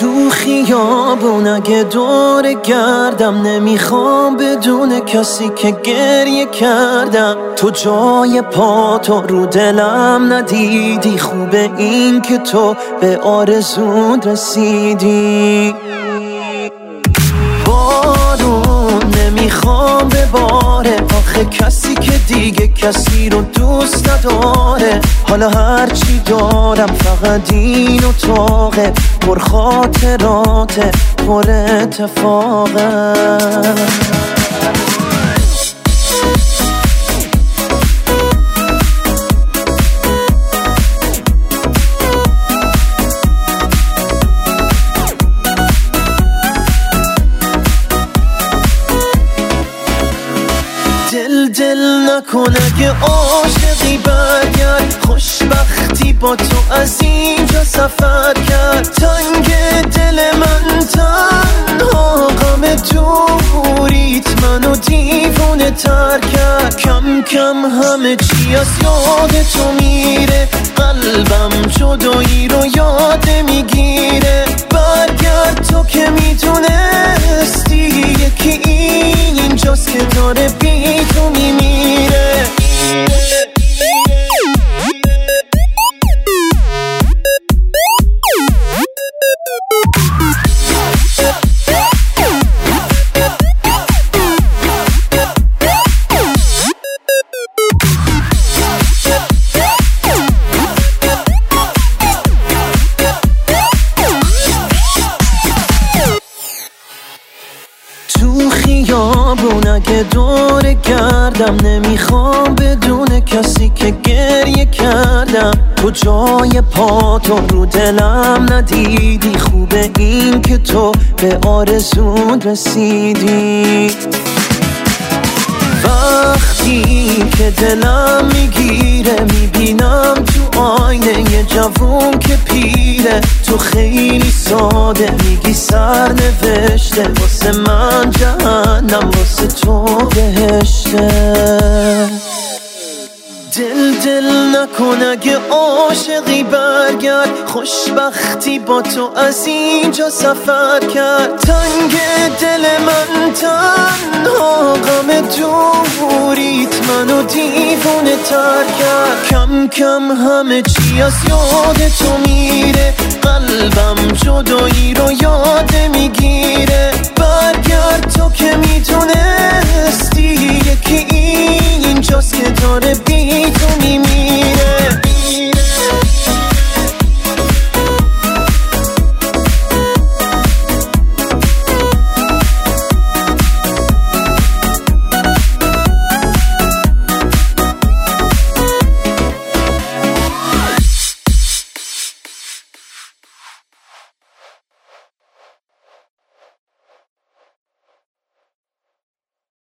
تو خیابون اگه دور گردم نمی‌خوام بدون کسی که گریه کردم. تو جای پا تو رو دلم ندیدی. خوبه این که تو به آرزون رسیدی. بارون نمی‌خوام به باره آخه که دیگه کسی رو دوست نداره. حالا هرچی دارم فقط این اتاقه. پر خاطراته پر اتفاقه. دل دل نکنه که عاشقی برگرد. خوشبختی با تو از اینجا سفر کرد. تنگ دل من تنها غم دوریت منو دیوونه تر کرد. کم کم همه چی از یاد تو میره. قلبم جدایی رو خیابون اگه دور گردم نمی‌خوام بدون کسی که گریه کردم. تو جای پا تو رو دلم ندیدی؟ خوبه این که تو به آرزون رسیدی. وقتی که دلم می‌گیره می‌بینم تو آینه یه جوون که پیره. تو خیلی ساده میگی سر نوشته واسه من جهنم واسه تو بهشته. دل دل نکن اگه عاشقی برگرد. خوشبختی با تو از اینجا سفر کرد. تنگ دل من تنها غم دوریت منو دیوونه تر کرد. کم کم همه چی از یاد تو میره. قلبم جدایی رو یاد می‌گیره.